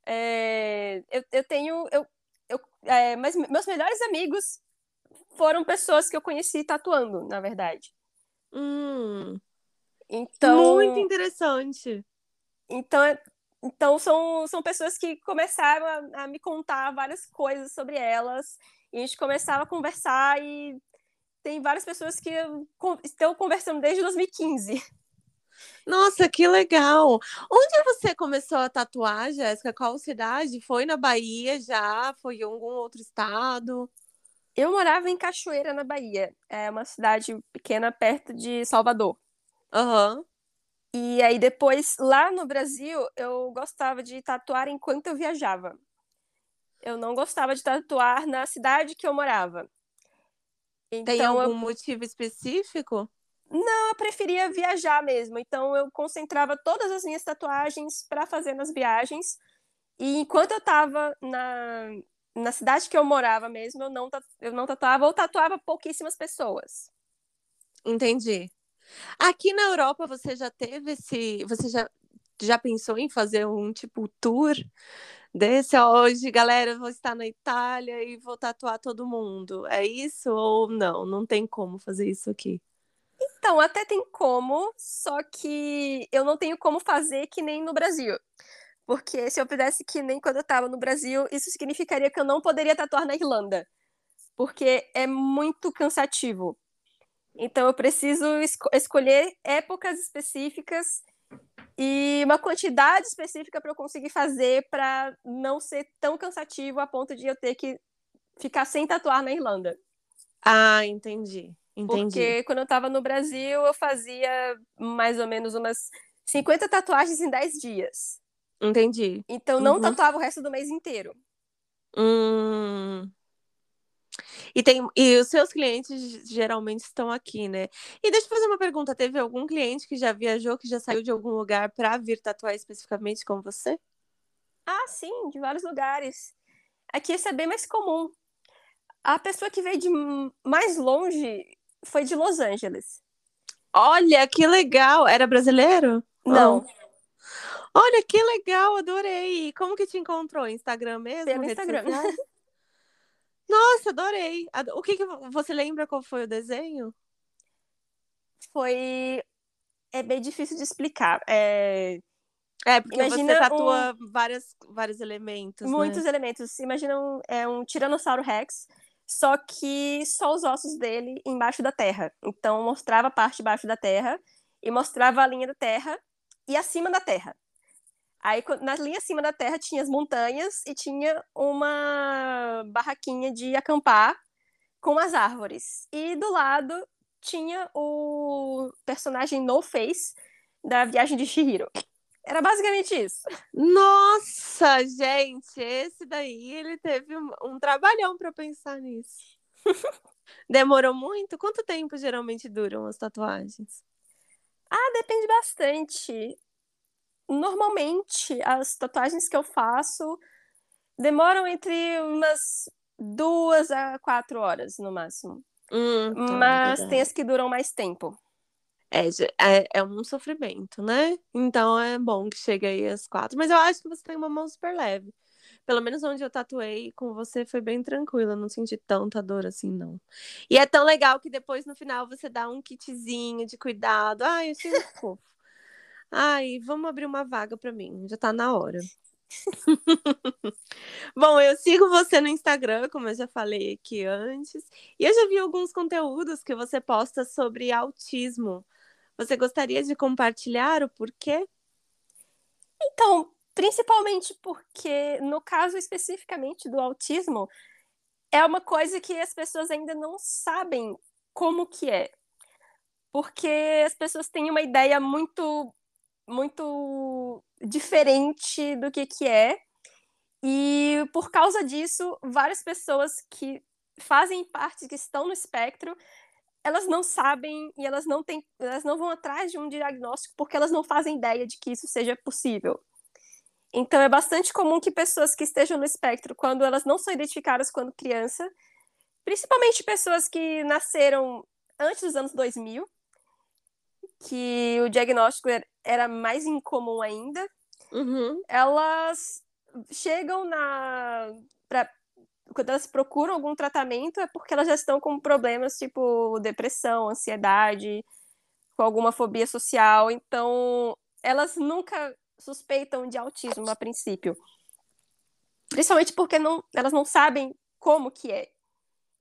é, eu, eu tenho. Eu, eu, é, mas meus melhores amigos foram pessoas que eu conheci tatuando, na verdade. Hum. Então. Muito interessante. Então, então são, são pessoas que começaram a, a, me contar várias coisas sobre elas. E a gente começava a conversar e tem várias pessoas que estão conversando desde 2015. Nossa, que legal! Onde você começou a tatuar, Jéssica? Qual cidade? Foi na Bahia já? Foi em algum outro estado? Eu morava em Cachoeira, na Bahia. É uma cidade pequena perto de Salvador. Aham. Uhum. E aí depois, lá no Brasil, eu gostava de tatuar enquanto eu viajava. Eu não gostava de tatuar na cidade que eu morava. Então, Tem algum eu... motivo específico? Não, eu preferia viajar mesmo. Então eu concentrava todas as minhas tatuagens para fazer nas viagens. E enquanto eu estava na, na cidade que eu morava mesmo, eu não, eu não tatuava ou tatuava pouquíssimas pessoas. Entendi. Aqui na Europa você já teve esse. Você já, já pensou em fazer um tipo tour desse? Hoje, galera, eu vou estar na Itália e vou tatuar todo mundo. É isso ou não? Não tem como fazer isso aqui. Então, até tem como, só que eu não tenho como fazer que nem no Brasil. Porque se eu fizesse que nem quando eu estava no Brasil, isso significaria que eu não poderia tatuar na Irlanda. Porque é muito cansativo. Então eu preciso esco escolher épocas específicas e uma quantidade específica para eu conseguir fazer para não ser tão cansativo a ponto de eu ter que ficar sem tatuar na Irlanda. Ah, entendi. Entendi. Porque quando eu estava no Brasil, eu fazia mais ou menos umas 50 tatuagens em 10 dias. Entendi. Então não uhum. tatuava o resto do mês inteiro. Hum. E, tem, e os seus clientes geralmente estão aqui, né? E deixa eu fazer uma pergunta: teve algum cliente que já viajou, que já saiu de algum lugar para vir tatuar especificamente com você? Ah, sim, de vários lugares. Aqui isso é bem mais comum. A pessoa que veio de mais longe foi de Los Angeles. Olha, que legal! Era brasileiro? Não. Oh. Olha, que legal, adorei. Como que te encontrou? Instagram mesmo? Pelo Instagram. Nossa, adorei. O que, que você lembra qual foi o desenho? Foi. É bem difícil de explicar. É, é porque Imagina você tatua um... várias, vários elementos. Né? Muitos né? elementos. Imagina um, é um Tiranossauro Rex só que só os ossos dele embaixo da terra. Então mostrava a parte de baixo da terra e mostrava a linha da terra e acima da terra. Aí na linha acima da terra tinha as montanhas e tinha uma barraquinha de acampar com as árvores. E do lado tinha o personagem No Face da viagem de Shihiro. Era basicamente isso. Nossa, gente, esse daí ele teve um, um trabalhão para pensar nisso. Demorou muito? Quanto tempo geralmente duram as tatuagens? Ah, depende bastante. Normalmente, as tatuagens que eu faço demoram entre umas duas a quatro horas no máximo. Hum, tá, Mas tem as que duram mais tempo. É, é, é um sofrimento, né? Então é bom que chegue aí às quatro. Mas eu acho que você tem uma mão super leve. Pelo menos onde eu tatuei com você foi bem tranquila, não senti tanta dor assim, não. E é tão legal que depois no final você dá um kitzinho de cuidado. Ai, eu achei muito fofo. Ai, vamos abrir uma vaga para mim, já tá na hora. Bom, eu sigo você no Instagram, como eu já falei aqui antes, e eu já vi alguns conteúdos que você posta sobre autismo. Você gostaria de compartilhar o porquê? Então, principalmente porque, no caso especificamente do autismo, é uma coisa que as pessoas ainda não sabem como que é. Porque as pessoas têm uma ideia muito muito diferente do que que é. E por causa disso, várias pessoas que fazem parte, que estão no espectro, elas não sabem e elas não têm, elas não vão atrás de um diagnóstico porque elas não fazem ideia de que isso seja possível. Então é bastante comum que pessoas que estejam no espectro, quando elas não são identificadas quando criança, principalmente pessoas que nasceram antes dos anos 2000, que o diagnóstico era mais incomum ainda, uhum. elas chegam na. Quando elas procuram algum tratamento, é porque elas já estão com problemas tipo depressão, ansiedade, com alguma fobia social. Então, elas nunca suspeitam de autismo a princípio. Principalmente porque não, elas não sabem como que é.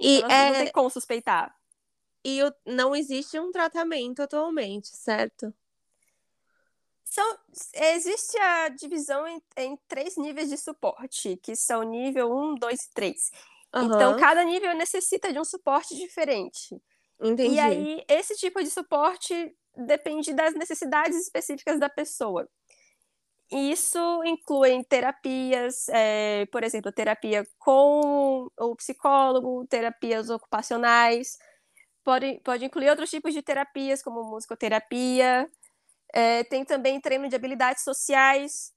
E elas é... não tem como suspeitar. E não existe um tratamento atualmente, certo? São, existe a divisão em, em, três níveis de suporte, que são nível 1, 2 e 3. Uhum. Então, cada nível necessita de um suporte diferente. Entendi. E aí, esse tipo de suporte depende das necessidades específicas da pessoa. Isso inclui terapias, é, por exemplo, terapia com o psicólogo, terapias ocupacionais, pode, pode incluir outros tipos de terapias, como musicoterapia, é, tem também treino de habilidades sociais.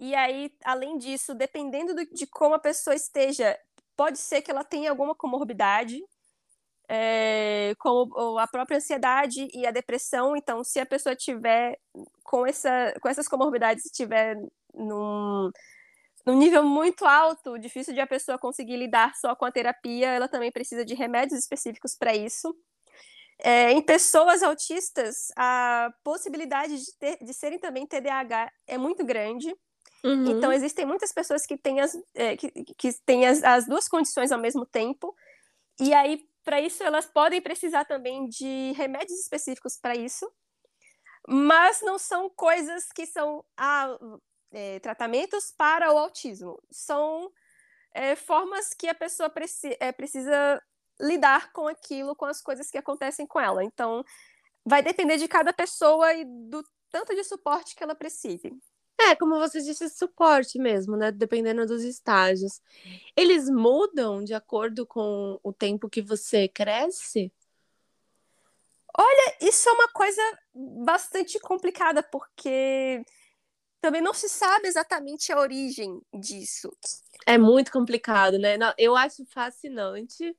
E aí, além disso, dependendo do, de como a pessoa esteja, pode ser que ela tenha alguma comorbidade, é, como a própria ansiedade e a depressão. Então, se a pessoa tiver com, essa, com essas comorbidades, estiver num, num nível muito alto, difícil de a pessoa conseguir lidar só com a terapia, ela também precisa de remédios específicos para isso. É, em pessoas autistas, a possibilidade de, ter, de serem também TDAH é muito grande. Uhum. Então, existem muitas pessoas que têm, as, é, que, que têm as, as duas condições ao mesmo tempo. E aí, para isso, elas podem precisar também de remédios específicos para isso. Mas não são coisas que são ah, é, tratamentos para o autismo. São é, formas que a pessoa preci é, precisa lidar com aquilo, com as coisas que acontecem com ela. Então, vai depender de cada pessoa e do tanto de suporte que ela precise. É, como você disse, suporte mesmo, né? Dependendo dos estágios. Eles mudam de acordo com o tempo que você cresce? Olha, isso é uma coisa bastante complicada, porque também não se sabe exatamente a origem disso. É muito complicado, né? Eu acho fascinante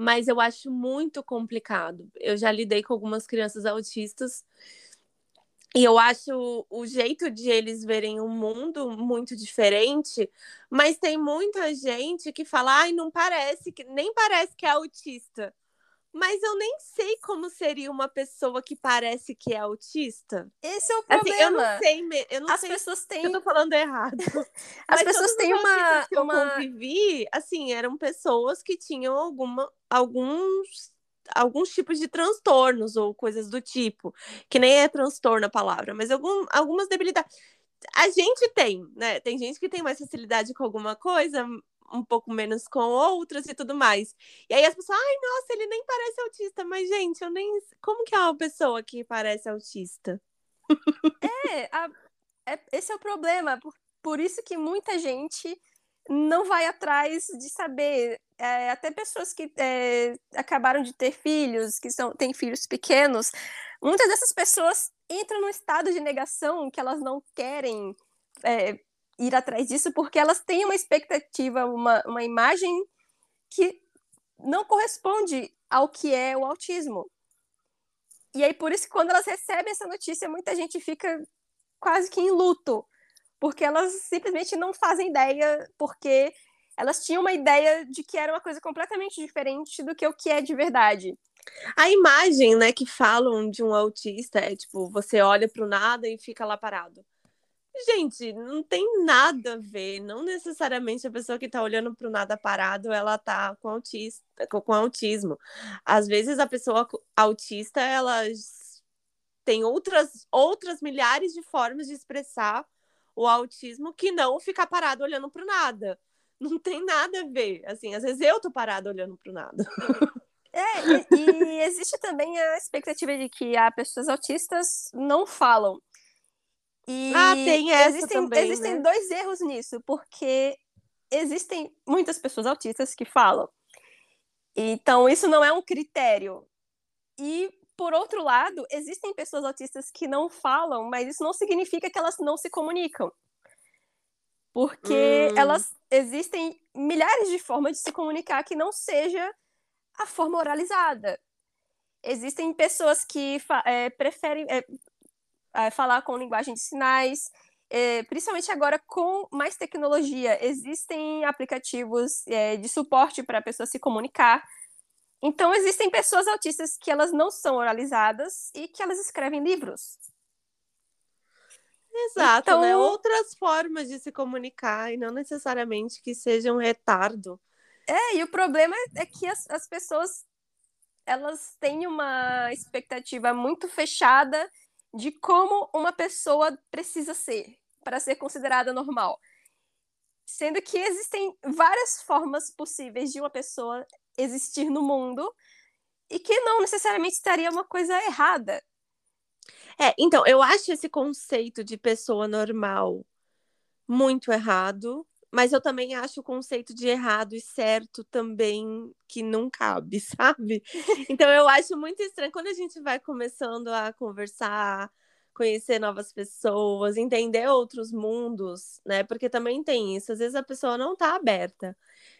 mas eu acho muito complicado. Eu já lidei com algumas crianças autistas e eu acho o jeito de eles verem o mundo muito diferente, mas tem muita gente que fala, ai, não parece, que nem parece que é autista. Mas eu nem sei como seria uma pessoa que parece que é autista. Esse é o problema. Assim, eu não sei, eu não As sei pessoas têm. Eu tô falando errado. As pessoas têm uma. Que eu uma... convivi, assim, eram pessoas que tinham alguma, alguns alguns tipos de transtornos ou coisas do tipo, que nem é transtorno a palavra, mas algum, algumas debilidades. a gente tem, né? Tem gente que tem mais facilidade com alguma coisa, um pouco menos com outras e tudo mais. E aí as pessoas, ai, nossa, ele nem parece autista, mas gente, eu nem. Como que é uma pessoa que parece autista? É, a... é esse é o problema. Por, por isso que muita gente não vai atrás de saber. É, até pessoas que é, acabaram de ter filhos, que são, têm filhos pequenos, muitas dessas pessoas entram num estado de negação que elas não querem é, ir atrás disso porque elas têm uma expectativa, uma, uma imagem que não corresponde ao que é o autismo. E aí, por isso, quando elas recebem essa notícia, muita gente fica quase que em luto, porque elas simplesmente não fazem ideia, porque elas tinham uma ideia de que era uma coisa completamente diferente do que o que é de verdade. A imagem, né, que falam de um autista é tipo, você olha para o nada e fica lá parado. Gente, não tem nada a ver. Não necessariamente a pessoa que está olhando para o nada parado, ela tá com, autista, com autismo. Às vezes a pessoa autista, ela tem outras, outras milhares de formas de expressar o autismo que não ficar parado olhando para o nada. Não tem nada a ver. Assim, às vezes eu tô parado olhando para o nada. É, e, e existe também a expectativa de que há pessoas autistas não falam. E ah, tem essa existem, também, existem né? dois erros nisso, porque existem muitas pessoas autistas que falam. Então, isso não é um critério. E, por outro lado, existem pessoas autistas que não falam, mas isso não significa que elas não se comunicam. Porque hum. elas existem milhares de formas de se comunicar que não seja a forma oralizada. Existem pessoas que é, preferem é, é, falar com linguagem de sinais, é, principalmente agora com mais tecnologia. Existem aplicativos é, de suporte para a pessoa se comunicar. Então, existem pessoas autistas que elas não são oralizadas e que elas escrevem livros. Exato, então... né? Outras formas de se comunicar e não necessariamente que seja um retardo. É, e o problema é que as, as pessoas elas têm uma expectativa muito fechada de como uma pessoa precisa ser para ser considerada normal. Sendo que existem várias formas possíveis de uma pessoa existir no mundo e que não necessariamente estaria uma coisa errada. É, então, eu acho esse conceito de pessoa normal muito errado, mas eu também acho o conceito de errado e certo também que não cabe, sabe? Então eu acho muito estranho quando a gente vai começando a conversar, conhecer novas pessoas, entender outros mundos, né? Porque também tem isso, às vezes a pessoa não tá aberta.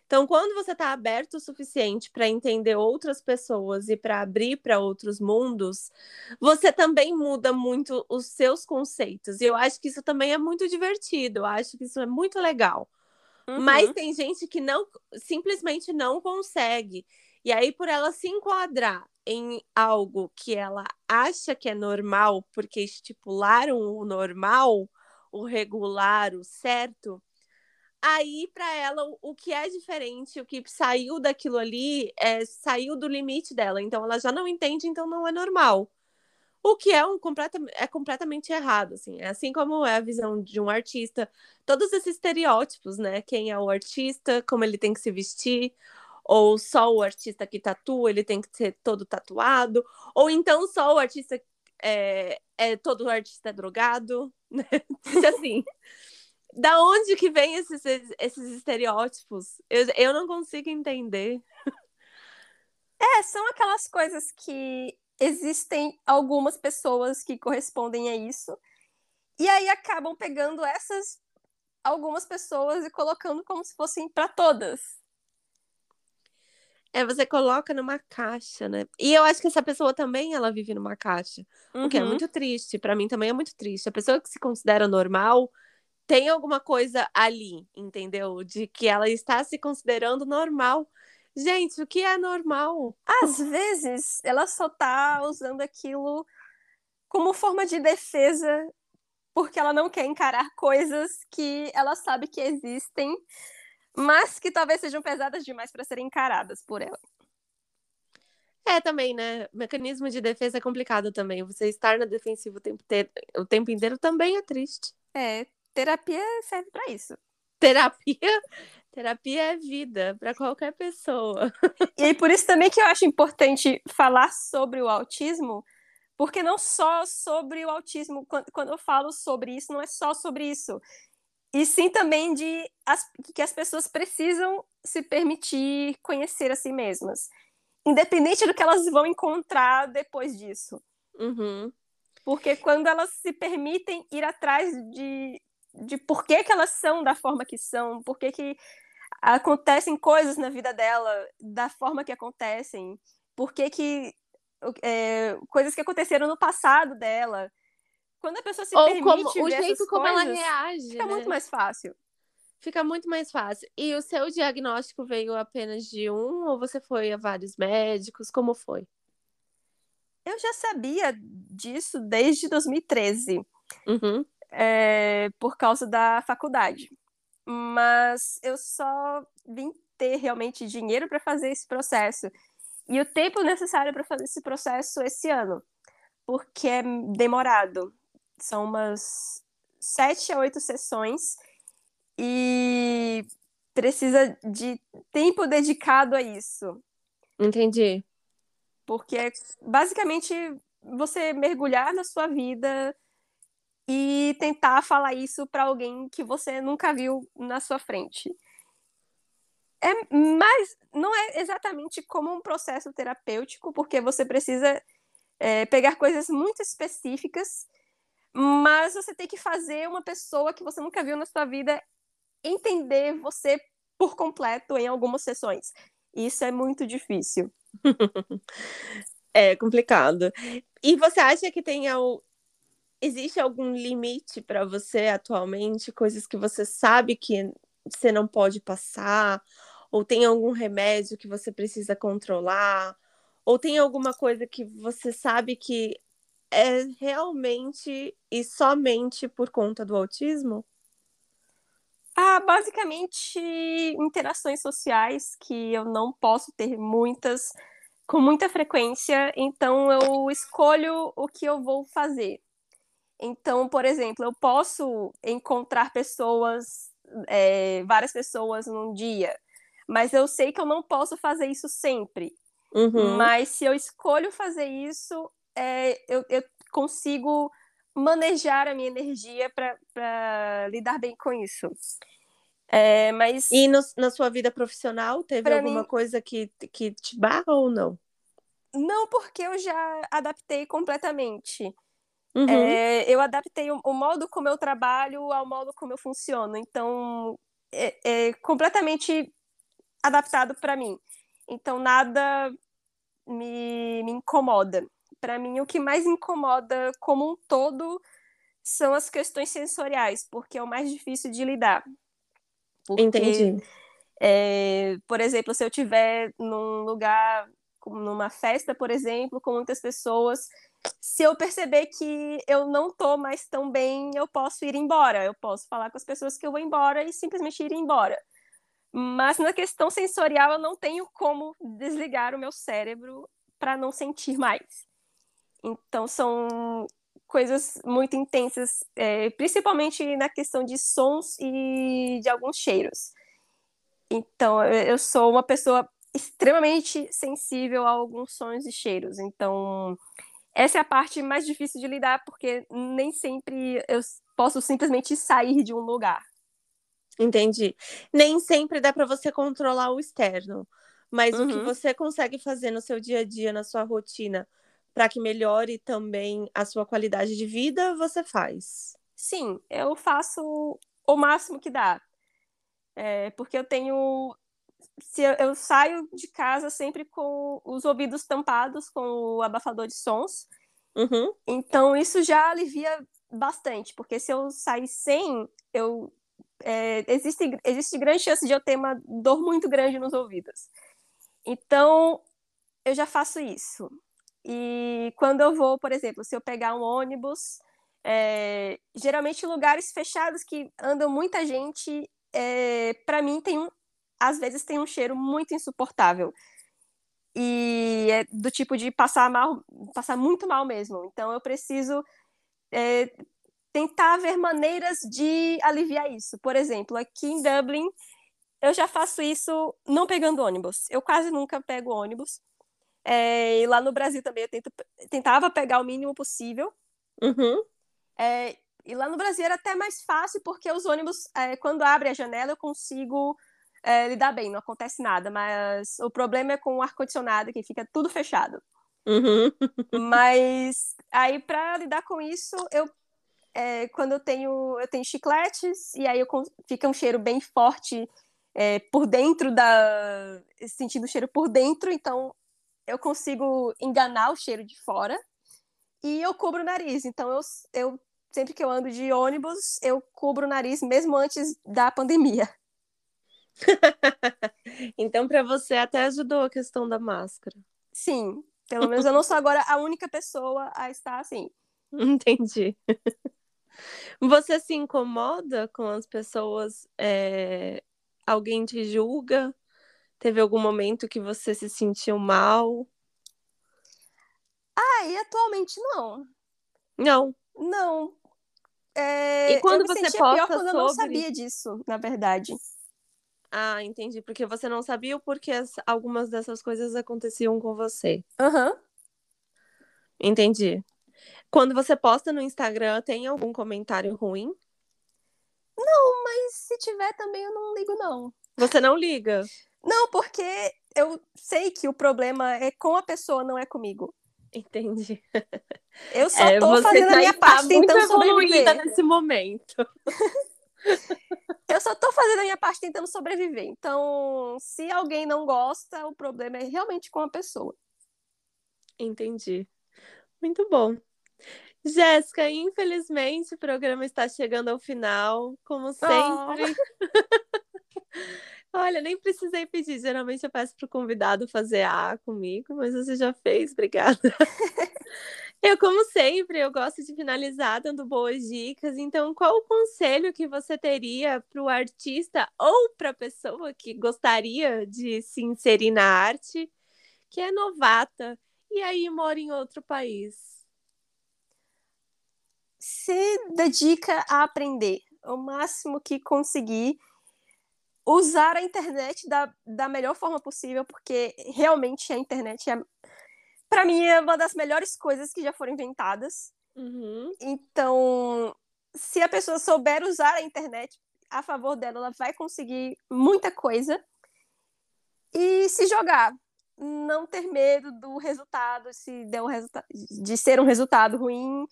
Então, quando você está aberto o suficiente para entender outras pessoas e para abrir para outros mundos, você também muda muito os seus conceitos. E eu acho que isso também é muito divertido, eu acho que isso é muito legal. Uhum. Mas tem gente que não simplesmente não consegue. E aí, por ela se enquadrar em algo que ela acha que é normal, porque estipularam o normal, o regular, o certo, aí para ela o que é diferente, o que saiu daquilo ali, é, saiu do limite dela. Então ela já não entende, então não é normal. O que é, um completa, é completamente errado, assim. É assim como é a visão de um artista. Todos esses estereótipos, né? Quem é o artista, como ele tem que se vestir, ou só o artista que tatua, ele tem que ser todo tatuado, ou então só o artista é, é todo artista é drogado, né? assim. da onde que vem esses, esses estereótipos? Eu, eu não consigo entender. É, são aquelas coisas que existem algumas pessoas que correspondem a isso. E aí acabam pegando essas algumas pessoas e colocando como se fossem para todas. É, você coloca numa caixa, né? E eu acho que essa pessoa também ela vive numa caixa, uhum. o que é uhum. muito triste. Para mim também é muito triste. A pessoa que se considera normal tem alguma coisa ali, entendeu? De que ela está se considerando normal Gente, o que é normal? Às vezes, ela só tá usando aquilo como forma de defesa, porque ela não quer encarar coisas que ela sabe que existem, mas que talvez sejam pesadas demais para serem encaradas por ela. É, também, né? Mecanismo de defesa é complicado também. Você estar na defensiva o tempo, ter... o tempo inteiro também é triste. É, terapia serve para isso. Terapia, terapia é vida para qualquer pessoa. E aí, por isso também que eu acho importante falar sobre o autismo, porque não só sobre o autismo, quando eu falo sobre isso, não é só sobre isso. E sim também de as, que as pessoas precisam se permitir conhecer a si mesmas. Independente do que elas vão encontrar depois disso. Uhum. Porque quando elas se permitem ir atrás de, de por que, que elas são da forma que são, por que, que acontecem coisas na vida dela da forma que acontecem, por que, que é, coisas que aconteceram no passado dela. Quando a pessoa se Ou permite como, o ver jeito essas como coisas, ela reage. fica né? muito mais fácil. Fica muito mais fácil. E o seu diagnóstico veio apenas de um ou você foi a vários médicos? Como foi? Eu já sabia disso desde 2013, Uhum. É, por causa da faculdade. Mas eu só vim ter realmente dinheiro para fazer esse processo. E o tempo necessário para fazer esse processo esse ano, porque é demorado. São umas sete a oito sessões e precisa de tempo dedicado a isso. Entendi. Porque é basicamente você mergulhar na sua vida e tentar falar isso para alguém que você nunca viu na sua frente. É, mas não é exatamente como um processo terapêutico, porque você precisa é, pegar coisas muito específicas, mas você tem que fazer uma pessoa que você nunca viu na sua vida entender você por completo em algumas sessões. Isso é muito difícil. É complicado. E você acha que tem. Existe algum limite para você atualmente? Coisas que você sabe que você não pode passar? Ou tem algum remédio que você precisa controlar? Ou tem alguma coisa que você sabe que é realmente e somente por conta do autismo? Ah, basicamente interações sociais que eu não posso ter muitas com muita frequência, então eu escolho o que eu vou fazer. Então, por exemplo, eu posso encontrar pessoas, é, várias pessoas num dia, mas eu sei que eu não posso fazer isso sempre. Uhum. Mas se eu escolho fazer isso, é, eu, eu consigo manejar a minha energia para lidar bem com isso. É, mas E no- na sua vida profissional, teve alguma mim- coisa que, que te barra ou não? não porque eu já adaptei completamente. Uhum. É, eu adaptei o, o modo como eu trabalho ao modo como eu funciono. Então, é, é completamente adaptado para mim. Então, nada me, me incomoda. Para mim, o que mais incomoda como um todo são as questões sensoriais, porque é o mais difícil de lidar. Porque, Entendi. é, por exemplo, se eu estiver num lugar, numa festa, por exemplo, com muitas pessoas, se eu perceber que eu não estou mais tão bem, eu posso ir embora. Eu posso falar com as pessoas que eu vou embora e simplesmente ir embora. Mas na questão sensorial, eu não tenho como desligar o meu cérebro para não sentir mais. Então, são coisas muito intensas, é, principalmente na questão de sons e de alguns cheiros. Então, eu sou uma pessoa extremamente sensível a alguns sons e cheiros. Então, essa é a parte mais difícil de lidar, porque nem sempre eu posso simplesmente sair de um lugar. Entendi. Nem sempre dá para você controlar o externo, mas o que Uhum. você consegue fazer no seu dia a dia, na sua rotina, para que melhore também a sua qualidade de vida, você faz. Sim, eu faço o máximo que dá. É, porque eu tenho. Se eu, eu saio de casa sempre com os ouvidos tampados com o abafador de sons. Uhum. Então isso já alivia bastante, porque se eu sair sem, eu é, existe, existe grande chance de eu ter uma dor muito grande nos ouvidos. Então eu já faço isso. E quando eu vou, por exemplo, se eu pegar um ônibus, é, geralmente lugares fechados que andam muita gente, é, para mim tem um, às vezes tem um cheiro muito insuportável e é do tipo de passar mal, passar muito mal mesmo. Então eu preciso é, tentar ver maneiras de aliviar isso. Por exemplo, aqui em Dublin, eu já faço isso não pegando ônibus. Eu quase nunca pego ônibus. É, e lá no Brasil também eu tento, tentava pegar o mínimo possível. Uhum. É, e lá no Brasil era até mais fácil, porque os ônibus, é, quando abre a janela, eu consigo é, lidar bem, não acontece nada. Mas o problema é com o ar-condicionado, que fica tudo fechado. Uhum. mas aí, para lidar com isso, eu é, quando eu tenho eu tenho chicletes e aí eu, fica um cheiro bem forte é, por dentro da sentindo o cheiro por dentro então eu consigo enganar o cheiro de fora e eu cubro o nariz então eu, eu sempre que eu ando de ônibus eu cubro o nariz mesmo antes da pandemia então para você até ajudou a questão da máscara sim pelo menos eu não sou agora a única pessoa a estar assim entendi você se incomoda com as pessoas? É... Alguém te julga? Teve algum momento que você se sentiu mal? Ah, e atualmente não. Não. Não. É... E quando você posta pior quando sobre... eu não sabia disso, na verdade. Ah, entendi. Porque você não sabia o porquê algumas dessas coisas aconteciam com você. Aham. Uhum. Entendi. Quando você posta no Instagram, tem algum comentário ruim? Não, mas se tiver também eu não ligo, não. Você não liga? Não, porque eu sei que o problema é com a pessoa, não é comigo. Entendi. Eu só é, tô fazendo a minha parte tentando sobreviver. nesse momento. eu só tô fazendo a minha parte tentando sobreviver. Então, se alguém não gosta, o problema é realmente com a pessoa. Entendi. Muito bom. Jéssica, infelizmente o programa está chegando ao final, como sempre. Oh. Olha, nem precisei pedir. Geralmente eu peço para o convidado fazer A comigo, mas você já fez, obrigada. eu, como sempre, eu gosto de finalizar dando boas dicas. Então, qual o conselho que você teria para o artista ou para a pessoa que gostaria de se inserir na arte, que é novata e aí mora em outro país? se dedica a aprender o máximo que conseguir, usar a internet da, da melhor forma possível, porque realmente a internet é, para mim, é uma das melhores coisas que já foram inventadas. Uhum. Então, se a pessoa souber usar a internet a favor dela, ela vai conseguir muita coisa. E se jogar, não ter medo do resultado, se der um resultado, de ser um resultado ruim,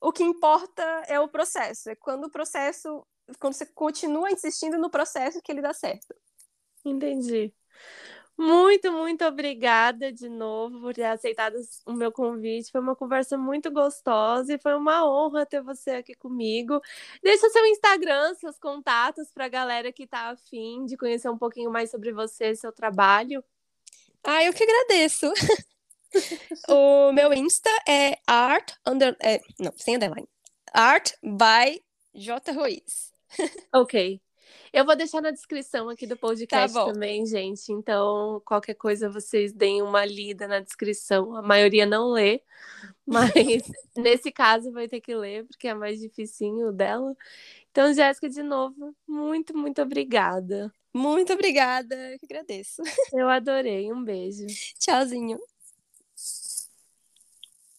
o que importa é o processo. É quando o processo, quando você continua insistindo no processo que ele dá certo. Entendi. Muito, muito obrigada de novo por ter aceitado o meu convite. Foi uma conversa muito gostosa e foi uma honra ter você aqui comigo. Deixa seu Instagram, seus contatos para a galera que está afim de conhecer um pouquinho mais sobre você e seu trabalho. Ah, eu que agradeço. o meu Insta é art under, é, não, sem underline. Art by J Ruiz. ok. Eu vou deixar na descrição aqui do podcast tá também, gente. Então, qualquer coisa vocês deem uma lida na descrição. A maioria não lê, mas nesse caso vai ter que ler, porque é mais dificinho dela. Então, Jéssica, de novo, muito, muito obrigada. Muito obrigada, eu que agradeço. Eu adorei. Um beijo. Tchauzinho.